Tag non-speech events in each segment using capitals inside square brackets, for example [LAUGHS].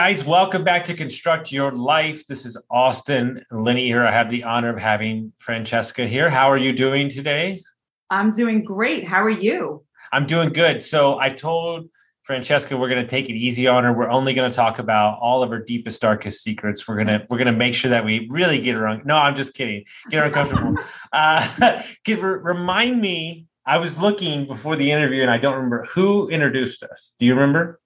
Guys, welcome back to Construct Your Life. This is Austin Linney here. I have the honor of having Francesca here. How are you doing today? I'm doing great. How are you? I'm doing good. So I told Francesca we're going to take it easy on her. We're only going to talk about all of her deepest, darkest secrets. We're gonna we're gonna make sure that we really get her on. No, I'm just kidding. Get her uncomfortable. [LAUGHS] uh, [LAUGHS] give her, remind me. I was looking before the interview and I don't remember who introduced us. Do you remember?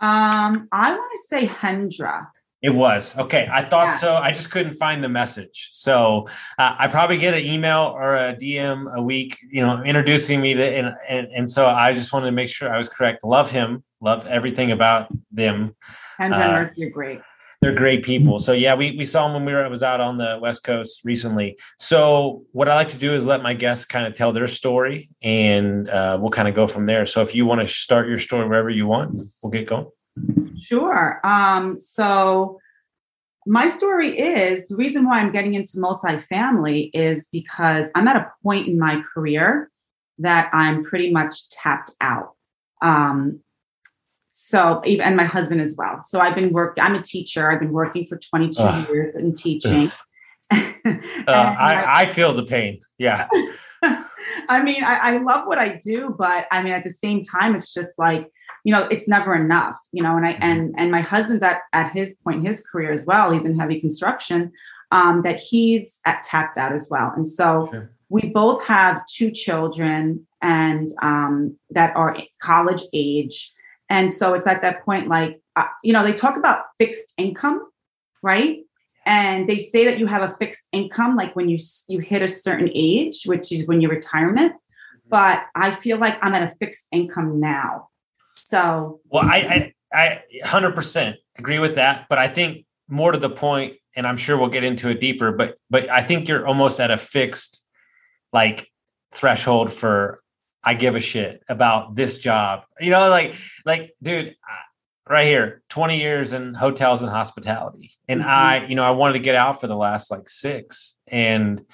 Um, I want to say Hendra. It was okay. I thought yeah. so. I just couldn't find the message. So uh, I probably get an email or a DM a week, you know, introducing me to, and, and and so I just wanted to make sure I was correct. Love him. Love everything about them. Hendra uh, and Mercy are great. They're great people. So yeah, we we saw them when we were I was out on the West Coast recently. So what I like to do is let my guests kind of tell their story, and uh, we'll kind of go from there. So if you want to start your story wherever you want, we'll get going. Sure. Um, so my story is the reason why I'm getting into multifamily is because I'm at a point in my career that I'm pretty much tapped out. Um, so even and my husband as well. So I've been working. I'm a teacher. I've been working for 22 uh, years in teaching. [LAUGHS] uh, I, I feel the pain. Yeah. [LAUGHS] I mean, I, I love what I do, but I mean, at the same time, it's just like you know it's never enough you know and i mm-hmm. and and my husband's at at his point in his career as well he's in heavy construction um, that he's at tapped out as well and so sure. we both have two children and um, that are college age and so it's at that point like uh, you know they talk about fixed income right and they say that you have a fixed income like when you you hit a certain age which is when you retirement mm-hmm. but i feel like i'm at a fixed income now so, well, I, I, I 100% agree with that. But I think more to the point, and I'm sure we'll get into it deeper, but, but I think you're almost at a fixed like threshold for, I give a shit about this job. You know, like, like, dude, right here 20 years in hotels and hospitality and mm-hmm. i you know i wanted to get out for the last like six and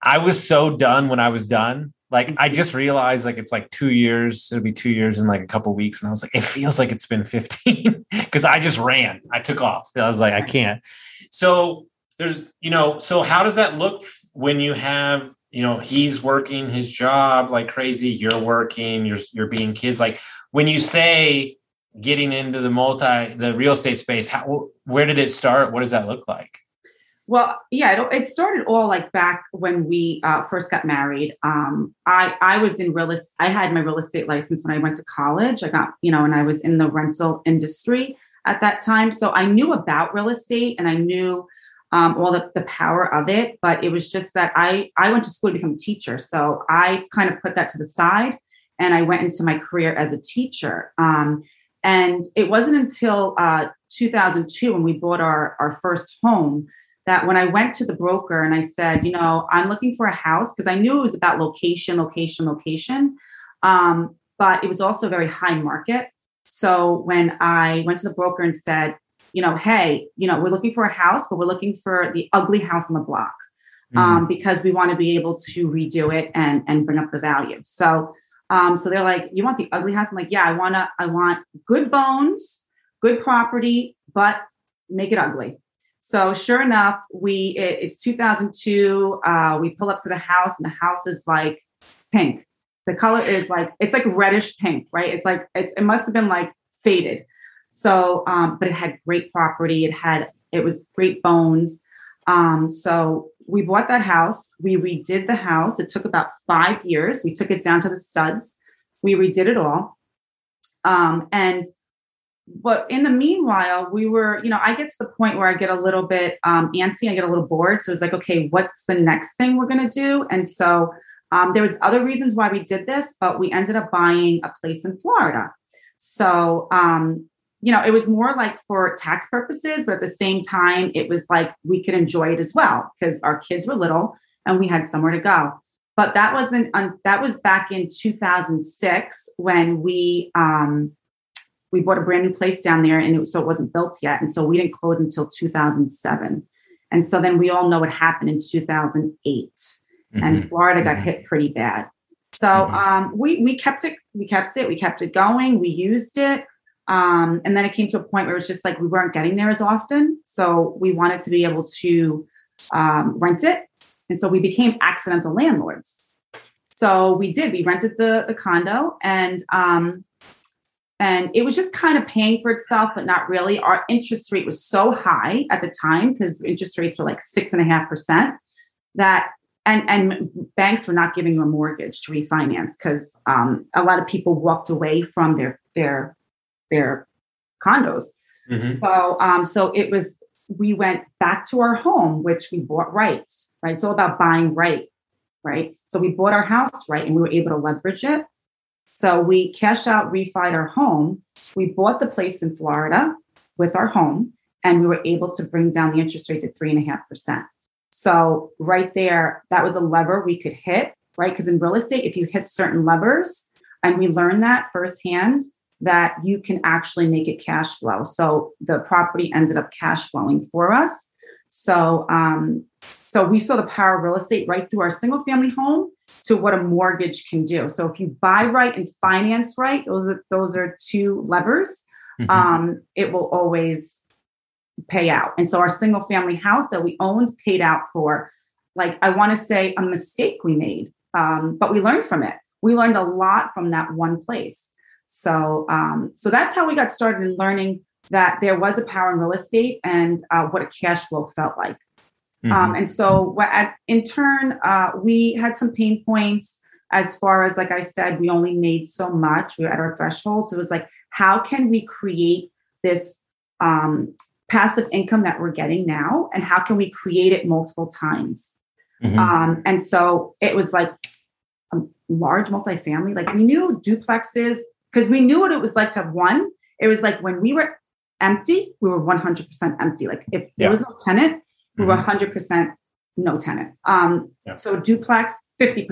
i was so done when i was done like I just realized like it's like two years. It'll be two years in like a couple weeks, and I was like, it feels like it's been fifteen [LAUGHS] because I just ran. I took off. I was like, I can't. So there's you know. So how does that look when you have you know he's working his job like crazy, you're working, you're you're being kids. Like when you say getting into the multi the real estate space, how where did it start? What does that look like? Well, yeah, it, it, started all like back when we uh, first got married. Um, I I was in real estate. I had my real estate license when I went to college. I got you know, and I was in the rental industry at that time, so I knew about real estate and I knew um, all the, the power of it. But it was just that I I went to school to become a teacher, so I kind of put that to the side and I went into my career as a teacher. Um, and it wasn't until uh, 2002 when we bought our our first home that when I went to the broker and I said, you know, I'm looking for a house because I knew it was about location, location, location. Um, but it was also very high market. So when I went to the broker and said, you know, hey, you know, we're looking for a house, but we're looking for the ugly house on the block mm-hmm. um, because we want to be able to redo it and and bring up the value. So um, so they're like, you want the ugly house? I'm like, yeah, I wanna, I want good bones, good property, but make it ugly. So sure enough, we it, it's 2002. Uh, we pull up to the house, and the house is like pink. The color is like it's like reddish pink, right? It's like it's, it must have been like faded. So, um, but it had great property. It had it was great bones. Um, so we bought that house. We redid the house. It took about five years. We took it down to the studs. We redid it all. Um, and but in the meanwhile, we were, you know, I get to the point where I get a little bit um, antsy, I get a little bored. So it's like, okay, what's the next thing we're going to do? And so um, there was other reasons why we did this, but we ended up buying a place in Florida. So um, you know, it was more like for tax purposes, but at the same time, it was like we could enjoy it as well because our kids were little and we had somewhere to go. But that wasn't um, that was back in 2006 when we um, we bought a brand new place down there, and it, so it wasn't built yet, and so we didn't close until 2007. And so then we all know what happened in 2008, mm-hmm. and Florida got mm-hmm. hit pretty bad. So mm-hmm. um, we we kept it, we kept it, we kept it going. We used it, um, and then it came to a point where it was just like we weren't getting there as often. So we wanted to be able to um, rent it, and so we became accidental landlords. So we did. We rented the the condo, and um, and it was just kind of paying for itself, but not really. Our interest rate was so high at the time because interest rates were like six and a half percent that and and banks were not giving you a mortgage to refinance because um, a lot of people walked away from their their their condos. Mm-hmm. So um, so it was we went back to our home, which we bought right. Right, it's all about buying right. Right, so we bought our house right, and we were able to leverage it. So we cash out, refied our home. We bought the place in Florida with our home, and we were able to bring down the interest rate to three and a half percent. So right there, that was a lever we could hit, right? Because in real estate, if you hit certain levers, and we learned that firsthand, that you can actually make it cash flow. So the property ended up cash flowing for us. So um, so we saw the power of real estate right through our single family home to what a mortgage can do. So if you buy right and finance right, those are those are two levers. Mm-hmm. Um, it will always pay out. And so our single family house that we owned paid out for, like I want to say, a mistake we made, um, but we learned from it. We learned a lot from that one place. So um, so that's how we got started in learning that there was a power in real estate and uh, what a cash flow felt like. Um, mm-hmm. Um, and so, at, in turn, uh, we had some pain points as far as, like I said, we only made so much. We were at our threshold. So it was like, how can we create this um, passive income that we're getting now? And how can we create it multiple times? Mm-hmm. Um, and so it was like a large multifamily. Like we knew duplexes because we knew what it was like to have one. It was like when we were empty, we were 100% empty. Like if there yeah. was no tenant, we were 100% mm-hmm. no tenant. Um, yeah. So duplex, 50%.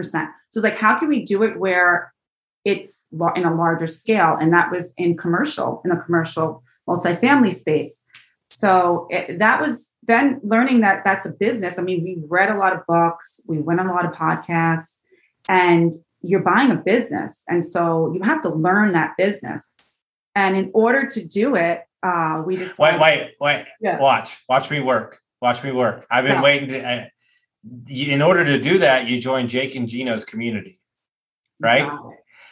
So it's like, how can we do it where it's in a larger scale? And that was in commercial, in a commercial multifamily space. So it, that was then learning that that's a business. I mean, we read a lot of books, we went on a lot of podcasts, and you're buying a business. And so you have to learn that business. And in order to do it, uh, we just wait, wait, wait. Yeah. Watch, watch me work. Watch me work. I've been yeah. waiting to. In order to do that, you join Jake and Gino's community, right?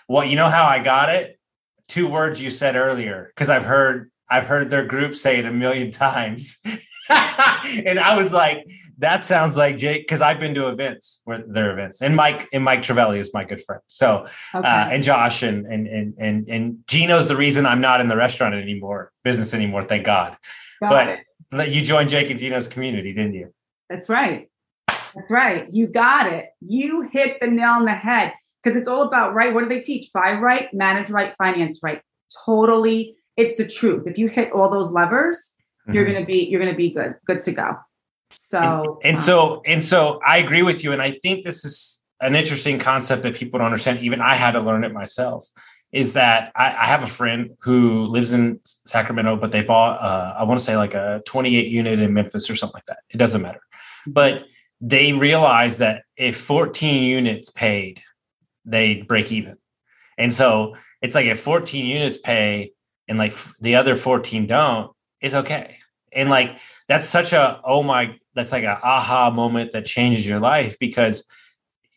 Well, you know how I got it? Two words you said earlier, because I've heard I've heard their group say it a million [LAUGHS] times. [LAUGHS] and I was like, that sounds like Jake, because I've been to events where their events. And Mike and Mike Travelli is my good friend. So uh, okay. uh, and Josh and and and and and Gino's the reason I'm not in the restaurant anymore, business anymore, thank God. Got but it. you joined Jake and Gino's community, didn't you? That's right. That's right. You got it. You hit the nail on the head because it's all about right. What do they teach? Buy right, manage right, finance right. Totally it's the truth. If you hit all those levers, mm-hmm. you're gonna be you're gonna be good, good to go. So and, and um, so and so I agree with you, and I think this is an interesting concept that people don't understand. Even I had to learn it myself. Is that I, I have a friend who lives in Sacramento, but they bought uh, I want to say like a 28 unit in Memphis or something like that. It doesn't matter, but they realized that if 14 units paid, they'd break even. And so it's like if 14 units pay, and like the other 14 don't, it's okay. And like that's such a oh my that's like a aha moment that changes your life because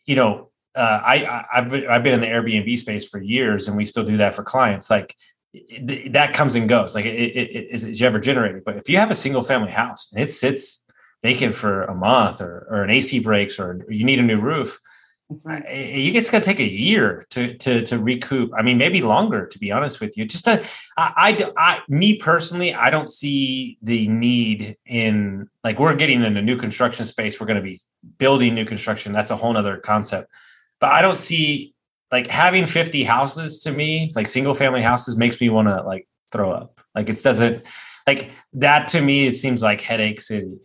you know uh, I I've I've been in the Airbnb space for years and we still do that for clients. Like that comes and goes. Like it, it, it is ever generated. But if you have a single family house and it sits vacant for a month or, or an AC breaks or you need a new roof that's right. You it's going to take a year to to to recoup. I mean, maybe longer. To be honest with you, just a, I, I, I, me personally, I don't see the need in like we're getting in a new construction space. We're going to be building new construction. That's a whole other concept. But I don't see like having fifty houses to me, like single family houses, makes me want to like throw up. Like it doesn't like that to me. It seems like headache city.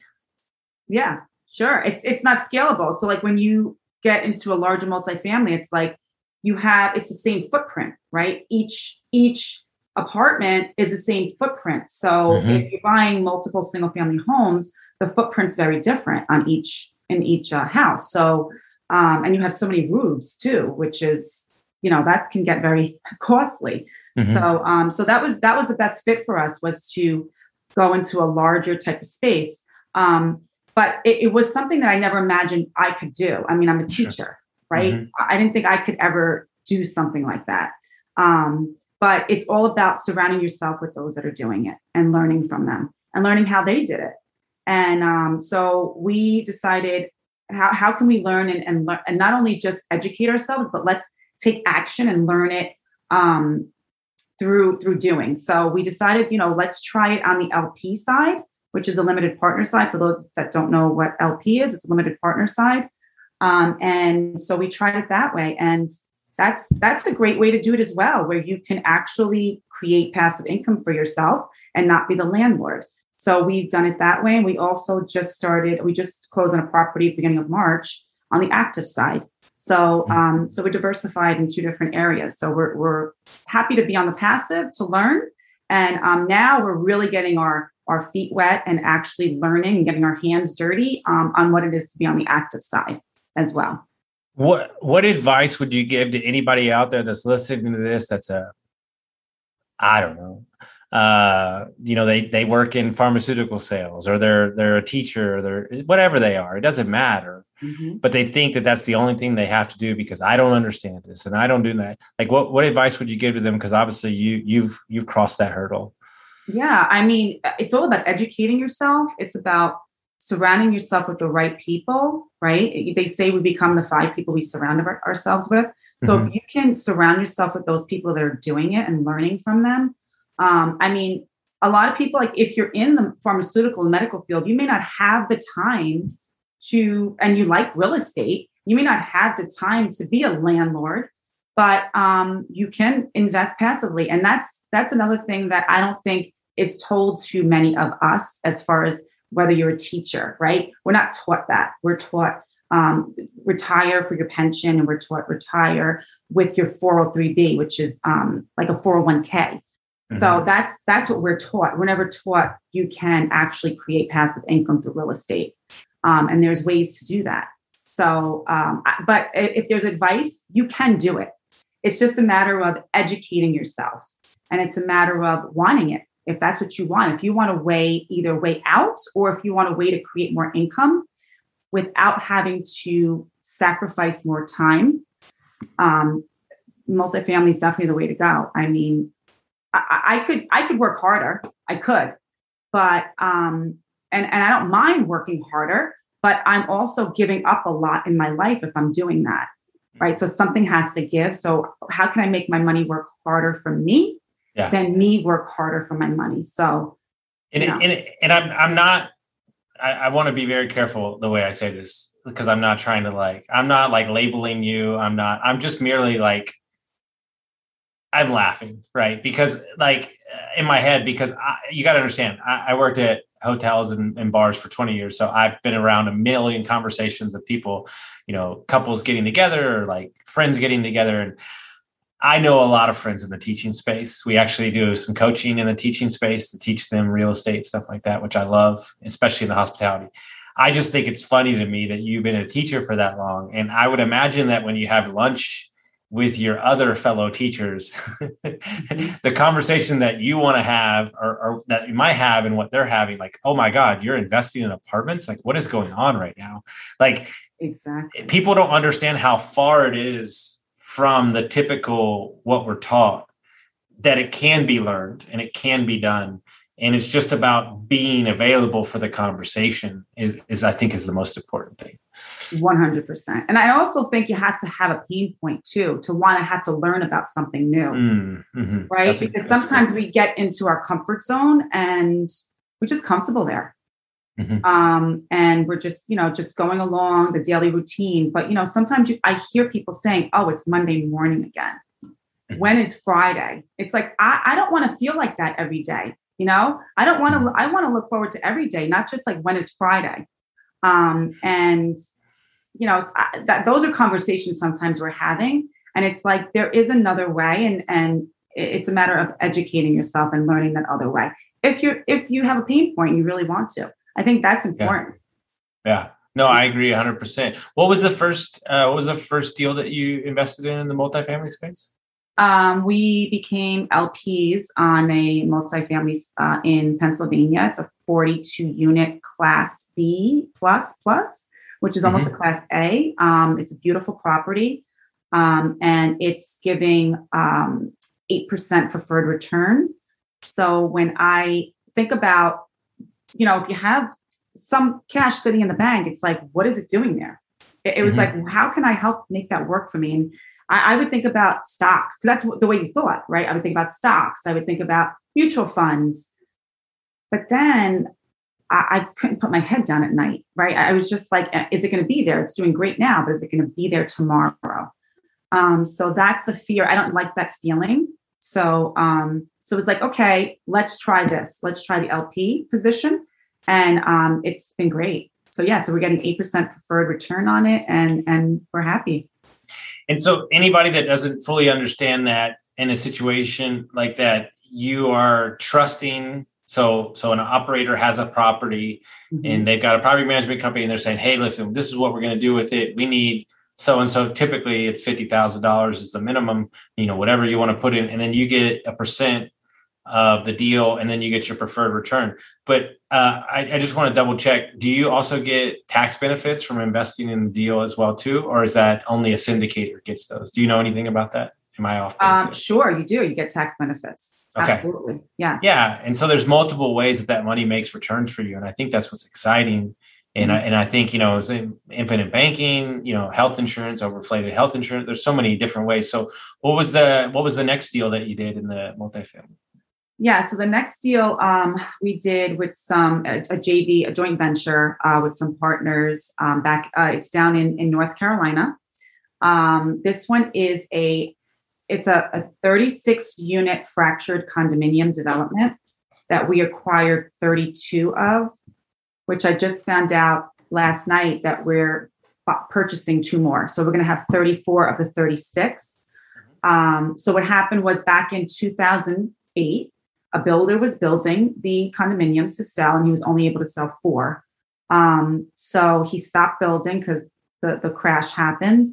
Yeah, sure. It's it's not scalable. So like when you get into a larger multifamily, it's like you have it's the same footprint, right? Each each apartment is the same footprint. So mm-hmm. if you're buying multiple single family homes, the footprint's very different on each in each uh, house. So um, and you have so many roofs too, which is you know that can get very [LAUGHS] costly. Mm-hmm. So um, so that was that was the best fit for us was to go into a larger type of space. Um, but it, it, was something that I never imagined I could do. I mean, I'm a teacher, sure. right? Mm-hmm. I didn't think I could ever do something like that. Um, but it's all about surrounding yourself with those that are doing it and learning from them and learning how they did it. And um, so we decided how, how can we learn and, and, learn and not only just educate ourselves, but let's take action and learn it um, through through doing. So we decided, you know, let's try it on the LP side which is a limited partner side. For those that don't know what LP is, it's a limited partner side. Um, and so we tried it that way. And that's that's a great way to do it as well, where you can actually create passive income for yourself and not be the landlord. So we've done it that way. And we also just started, we just closed on a property beginning of March on the active side. So hmm. um, so we're diversified in two different areas. So we're we're happy to be on the passive to learn. And um, now we're really getting our our feet wet and actually learning and getting our hands dirty um, on what it is to be on the active side as well. What what advice would you give to anybody out there that's listening to this that's a I don't know uh, you know they they work in pharmaceutical sales or they're they're a teacher or they're whatever they are it doesn't matter mm-hmm. but they think that that's the only thing they have to do because i don't understand this and i don't do that like what what advice would you give to them because obviously you you've you've crossed that hurdle yeah, I mean, it's all about educating yourself. It's about surrounding yourself with the right people, right? They say we become the five people we surround ourselves with. So mm-hmm. if you can surround yourself with those people that are doing it and learning from them, um, I mean, a lot of people, like if you're in the pharmaceutical and medical field, you may not have the time to, and you like real estate, you may not have the time to be a landlord but um, you can invest passively. And that's that's another thing that i don't think is told to many of us as far as whether you're a teacher right? We're not taught that. We're taught um, retire for your pension and we're taught retire with your 403b which is um, like a 401k mm-hmm. so that's that's what we're taught. We're never taught you can actually create passive income through real estate um, and there's ways to do that. So um, but if there's advice you can do it it's just a matter of educating yourself. And it's a matter of wanting it. If that's what you want, if you want a way, either way out, or if you want a way to create more income without having to sacrifice more time, um, multifamily is definitely the way to go. I mean, I, I could I could work harder. I could, but um, and and I don't mind working harder, but I'm also giving up a lot in my life if I'm doing that right? So something has to give. So how can I make my money work harder for me yeah. than me work harder for my money? So, and, and, and I'm, I'm not, I, I want to be very careful the way I say this because I'm not trying to like, I'm not like labeling you. I'm not, I'm just merely like, I'm laughing, right? Because like in my head, because I, you got to understand, I, I worked at hotels and, and, bars for 20 years. So I've been around a million conversations of people, you know, couples getting together or like friends getting together. And I know a lot of friends in the teaching space. We actually do some coaching in the teaching space to teach them real estate, stuff like that, which I love, especially in the hospitality. I just think it's funny to me that you've been a teacher for that long. And I would imagine that when you have lunch with your other fellow teachers. Mm-hmm. [LAUGHS] The conversation that you want to have or, or, that you might have and what they're having like oh my god you're investing in apartments? Like what is going on right now? Like exactly. people don't understand how far it is from the typical what we're taught that it can be learned and it can be done and it's just about being available for the conversation is, is i think is the most important thing. 100% and i also think you have to have a pain point too to want to have to learn about something new. Mm, hmm right? That's because a, sometimes we get into our comfort zone and we're just comfortable there. Mm-hmm. um, and we're just you know just going along the daily routine. But you know sometimes you, i hear people saying oh it's monday morning again. When is Friday? It's like I, I don't want to feel like that every day. You know, I don't want to. I want to look forward to every day, not just like when is Friday. Um, and you know, I, that those are conversations sometimes we're having, and it's like there is another way, and and it's a matter of educating yourself and learning that other way. If you're, if you have a pain point, you really want to. I think that's important. Yeah. yeah. No, I agree 100%. What was the first uh, what was the first deal that you invested in in the multifamily space? Um, we became LPs on a multifamily uh, in Pennsylvania. It's a 42 unit class B plus plus, which is almost mm-hmm. a class A. Um, it's a beautiful property. Um, and it's giving 8% um, preferred return. So when I think about, you know, if you have some cash sitting in the bank, it's like, what is it doing there? It, it was mm-hmm. like, how can I help make that work for me? And I, I would think about stocks because that's the way you thought, right? I would think about stocks. I would think about mutual funds. But then I, couldn't put my head down at night, right? I was just like, is it going to be there? It's doing great now, but is it going to be there tomorrow? Um, so that's the fear. I don't like that feeling. So, um, so it was like, okay, let's try this. Let's try the LP position, and um, it's been great. So yeah, so we're getting eight percent preferred return on it, and and we're happy. And so, anybody that doesn't fully understand that in a situation like that, you are trusting. So, so an operator has a property mm-hmm. and they've got a property management company, and they're saying, "Hey, listen, this is what we're going to do with it. We need so and so. Typically, it's fifty thousand dollars is the minimum. You know, whatever you want to put in, and then you get a percent of the deal and then you get your preferred return. But uh, I, I, just want to double check. Do you also get tax benefits from investing in the deal as well too, or is that only a syndicator gets those? Do you know anything about that? Am I off? Um, sure, you do. You get tax benefits. Okay. Absolutely. Yeah. Yeah, and so there's multiple ways that that money makes returns for you, and I think that's what's exciting. And mm-hmm. I, and I think you know, it's infinite banking, you know, health insurance, overinflated health insurance. There's so many different ways. So, what was the what was the next deal that you did in the multifamily? Yeah, so the next deal um, we did with some a, a JV, a joint venture uh, with some partners um, back. Uh, it's down in in North Carolina. Um, this one is a it's a, a 36 unit fractured condominium development that we acquired 32 of, which I just found out last night that we're purchasing two more. So we're going to have 34 of the 36. Um, so what happened was back in 2008 a builder was building the condominiums to sell and he was only able to sell four. Um, so he stopped building because the, the crash happened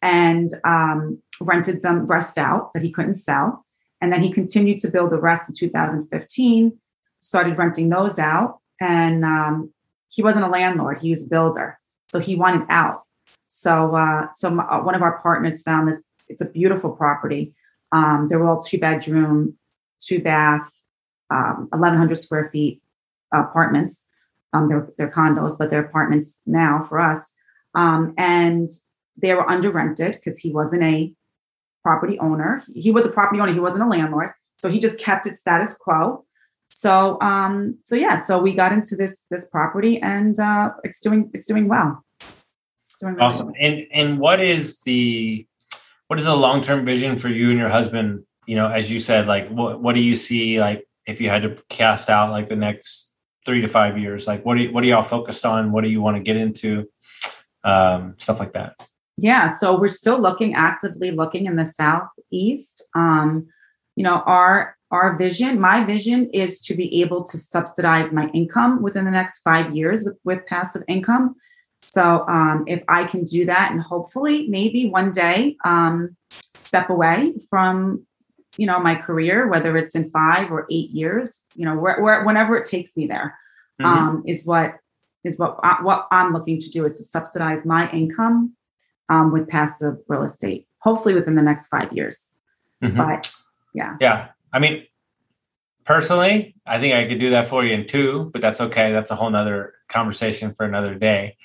and um, rented them rest out that he couldn't sell. And then he continued to build the rest in 2015, started renting those out. And um, he wasn't a landlord, he was a builder. So he wanted out. So, uh, so my, uh, one of our partners found this. It's a beautiful property. Um, they were all two bedroom, two bath, um, 1,100 square feet apartments. Um, they're, they're condos, but they're apartments now for us. Um, and they were under rented because he wasn't a property owner. He was a property owner. He wasn't a landlord. So he just kept it status quo. So um, so yeah, so we got into this this property and uh, it's doing it's doing well. Doing awesome. Well. And and what is the what is the long term vision for you and your husband? You know, as you said, like what what do you see like if you had to cast out like the next three to five years like what do you, what are y'all focused on? What do you want to get into? Um, stuff like that. Yeah so we're still looking actively looking in the southeast. Um, you know our our vision my vision is to be able to subsidize my income within the next five years with with passive income. So um, if i can do that and hopefully maybe one day um, step away from you know my career whether it's in five or eight years you know where, where whenever it takes me there mm-hmm. um, is what is what I, what i'm looking to do is to subsidize my income um, with passive real estate hopefully within the next five years. Mm-hmm. but yeah. Yeah. I mean personally i think i could do that for you in two but that's okay. That's a whole nother conversation for another day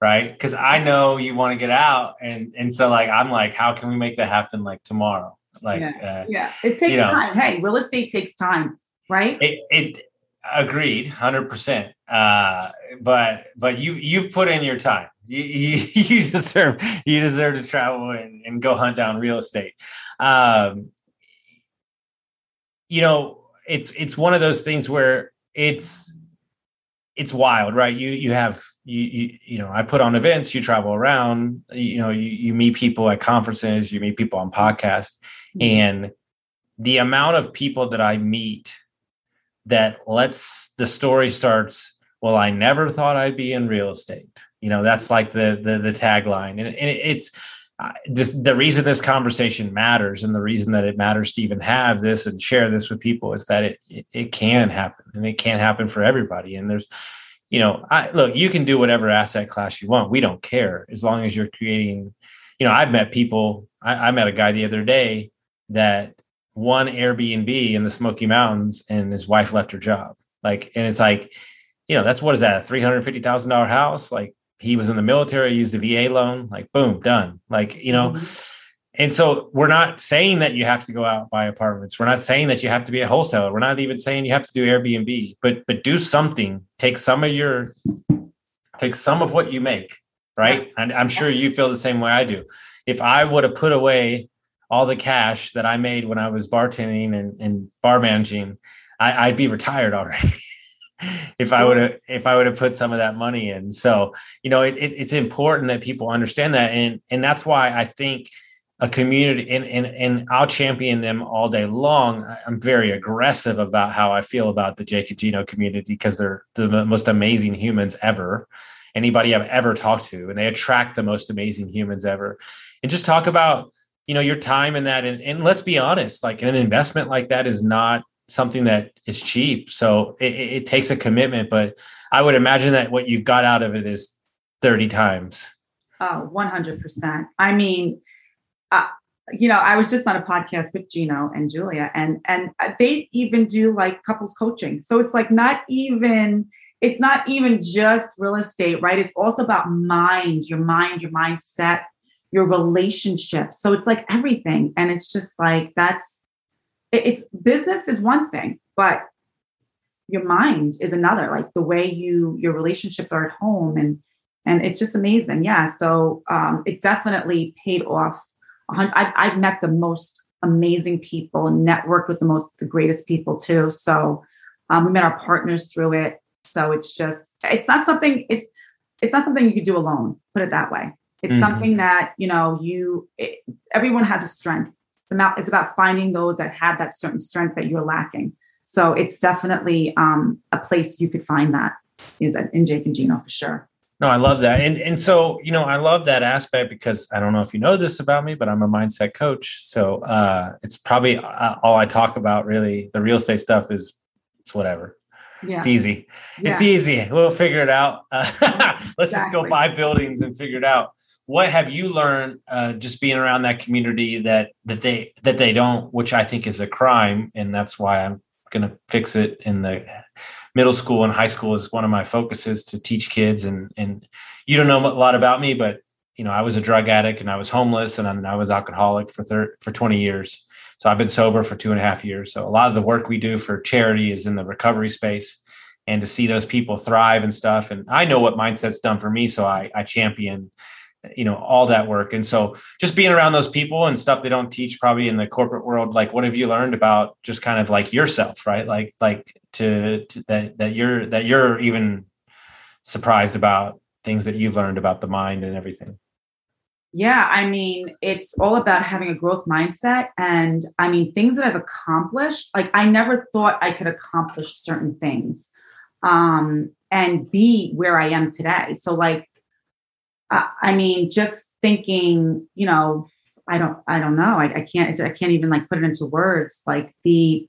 right? Because i know you want to get out and and so like i'm like how can we make that happen like tomorrow like, yeah, uh, yeah. it takes you know, time. Hey, real estate takes time, right? It, it agreed, hundred uh, percent. But but you you put in your time. You, you, [LAUGHS] you deserve you deserve to travel and, and go hunt down real estate. Um, you know, it's it's one of those things where it's it's wild, right? You you have you you you know, I put on events, you travel around, you know, you, you meet people at conferences, you meet people on podcasts, mm-hmm. and the amount of people that I meet that lets the story starts, well, I never thought I'd be in real estate. You know, that's like the the, the tagline, and, and it's uh, this, the reason this conversation matters and the reason that it matters to even have this and share this with people is that it, it, it can happen and it can happen for everybody. And there's, you know, I look, you can do whatever asset class you want. We don't care as long as you're creating, you know, I've met people, I, I met a guy the other day that won Airbnb in the Smoky Mountains and his wife left her job. Like, and it's like, you know, that's what is that, a $350,000 house? Like, he was in the military, used a VA loan, like boom, done. Like, you know, mm-hmm. And so we're not saying that you have to go out buy apartments. We're not saying that you have to be a wholesaler. We're not even saying you have to do Airbnb, but but do something. Take some of your take some of what you make, right? And I'm sure you feel the same way I do. If I would have put away all the cash that I made when I was bartending and, and bar managing, I, I'd be retired already. [LAUGHS] if I would have if I would have put some of that money in. So you know, it, it, it's important that people understand that, and and that's why I think a community and, and and I'll champion them all day long. I'm very aggressive about how I feel about the Jake Gino community because they're the most amazing humans ever. Anybody I've ever talked to, and they attract the most amazing humans ever. And just talk about you know your time in that, and, and let's be honest, like an investment like that is not something that is cheap. So it, it, takes a commitment, but I would imagine that what you've got out of it is 30 times. Oh, 100%. I mean, uh, you know, I was just on a podcast with Gino and Julia, and and they even do like couples coaching. So it's like not even it's not even just real estate, right? It's also about mind, your mind, your mindset, your relationships. So it's like everything, and it's just like that's it's business is one thing, but your mind is another. Like the way you your relationships are at home, and and it's just amazing. Yeah. So um, it definitely paid off. I've, I've met the most amazing people and networked with the most the greatest people too. So um, we met our partners through it. So it's just it's not something it's it's not something you could do alone. Put it that way. It's mm-hmm. something that you know you it, everyone has a strength it's about it's about finding those that have that certain strength that you're lacking. So it's definitely um, a place you could find that is in Jake and Gino for sure. No, I love that. And and so, you know, I love that aspect because I don't know if you know this about me, but I'm a mindset coach. So, uh it's probably uh, all I talk about really. The real estate stuff is it's whatever. Yeah. It's easy. Yeah. It's easy. We'll figure it out. Uh, [LAUGHS] let's exactly. just go buy buildings and figure it out what have you learned uh, just being around that community that that they that they don't which i think is a crime and that's why i'm going to fix it in the middle school and high school is one of my focuses to teach kids. And and you don't know a lot about me but you know i was a drug addict and i was homeless and i was alcoholic for thir- for 20 years. So i've been sober for two and a half years. So a lot of the work we do for charity is in the recovery space and to see those people thrive and stuff. And i know what mindset's done for me so i, I champion you know all that work. And so just being around those people and stuff they don't teach probably in the corporate world like what have you learned about just kind of like yourself right? Like like to, to that that you're that you're even surprised about things that you've learned about the mind and everything? Yeah i mean it's all about having a growth mindset. And i mean things that i've accomplished like i never thought i could accomplish certain things um and be where i am today. So like I mean, just thinking, you know, I don't, I don't know. I, I can't, I can't even like put it into words. Like the,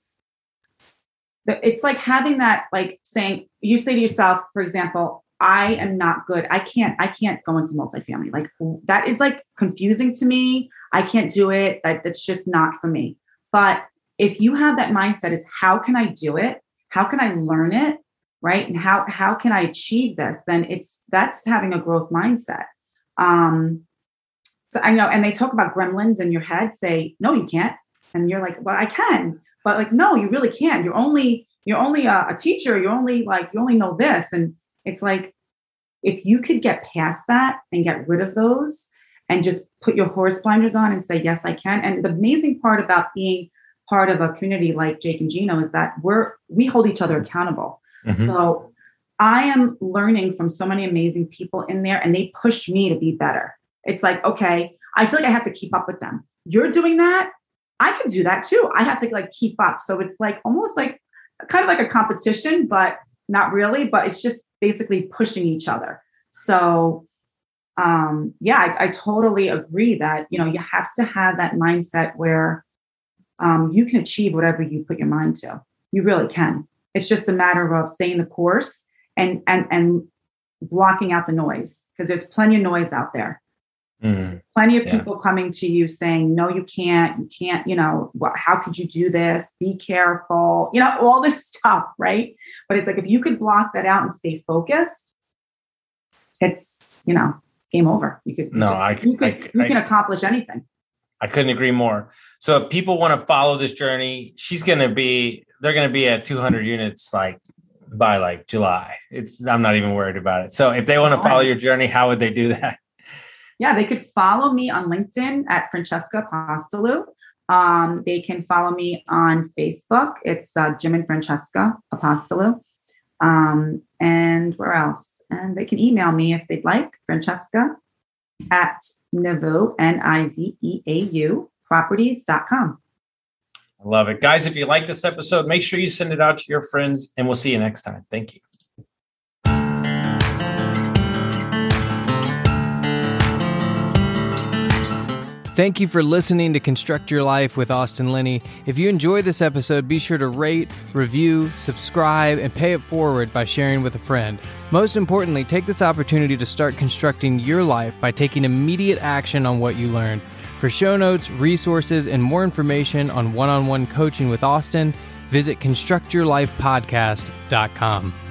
the, it's like having that, like saying, you say to yourself, for example, I am not good. I can't, I can't go into multifamily. Like that is like confusing to me. I can't do it. That, that's just not for me. But if you have that mindset is how can I do it? How can I learn it? Right. And how, how can I achieve this? Then it's, that's having a growth mindset. Um, so I know, and they talk about gremlins in your head, say, no, you can't. And you're like, well, I can, but like, no, you really can't. You're only, you're only a, a teacher. You're only like, you only know this. And it's like, if you could get past that and get rid of those and just put your horse blinders on and say, yes, I can. And the amazing part about being part of a community like Jake and Gino is that we're we hold each other accountable. Mm-hmm. So I am learning from so many amazing people in there and they push me to be better. It's like, okay, I feel like I have to keep up with them. You're doing that. I can do that too. I have to like keep up. So it's like almost like kind of like a competition, but not really, but it's just basically pushing each other. So um yeah, I, I totally agree that you know you have to have that mindset where um, you can achieve whatever you put your mind to. You really can. It's just a matter of staying the course and and and blocking out the noise because there's plenty of noise out there. Mm, plenty of yeah. people coming to you saying, "No, you can't. You can't. You know, what, how could you do this? Be careful. You know, all this [LAUGHS] stuff, right?" But it's like if you could block that out and stay focused, it's you know game over. You could no, just, I, you, could, I, you I, can accomplish anything. I couldn't agree more. So if people want to follow this journey, she's going to be they're going to be at 200 units like by like July. It's I'm not even worried about it. So if they want to follow your journey, how would they do that? Yeah, they could follow me on LinkedIn at Francesca Apostolou. Um, they can follow me on Facebook. It's uh, Jim and Francesca Apostolou. Um, and where else? And they can email me if they'd like, Francesca at Niveau, N I V E A U, properties.com. I love it. Guys, if you like this episode, make sure you send it out to your friends, and we'll see you next time. Thank you. Thank you for listening to Construct Your Life with Austin Linney. If you enjoyed this episode, be sure to rate, review, subscribe, and pay it forward by sharing with a friend. Most importantly, take this opportunity to start constructing your life by taking immediate action on what you learned. For show notes, resources, and more information on one on one coaching with Austin, visit constructyourlifepodcast.com.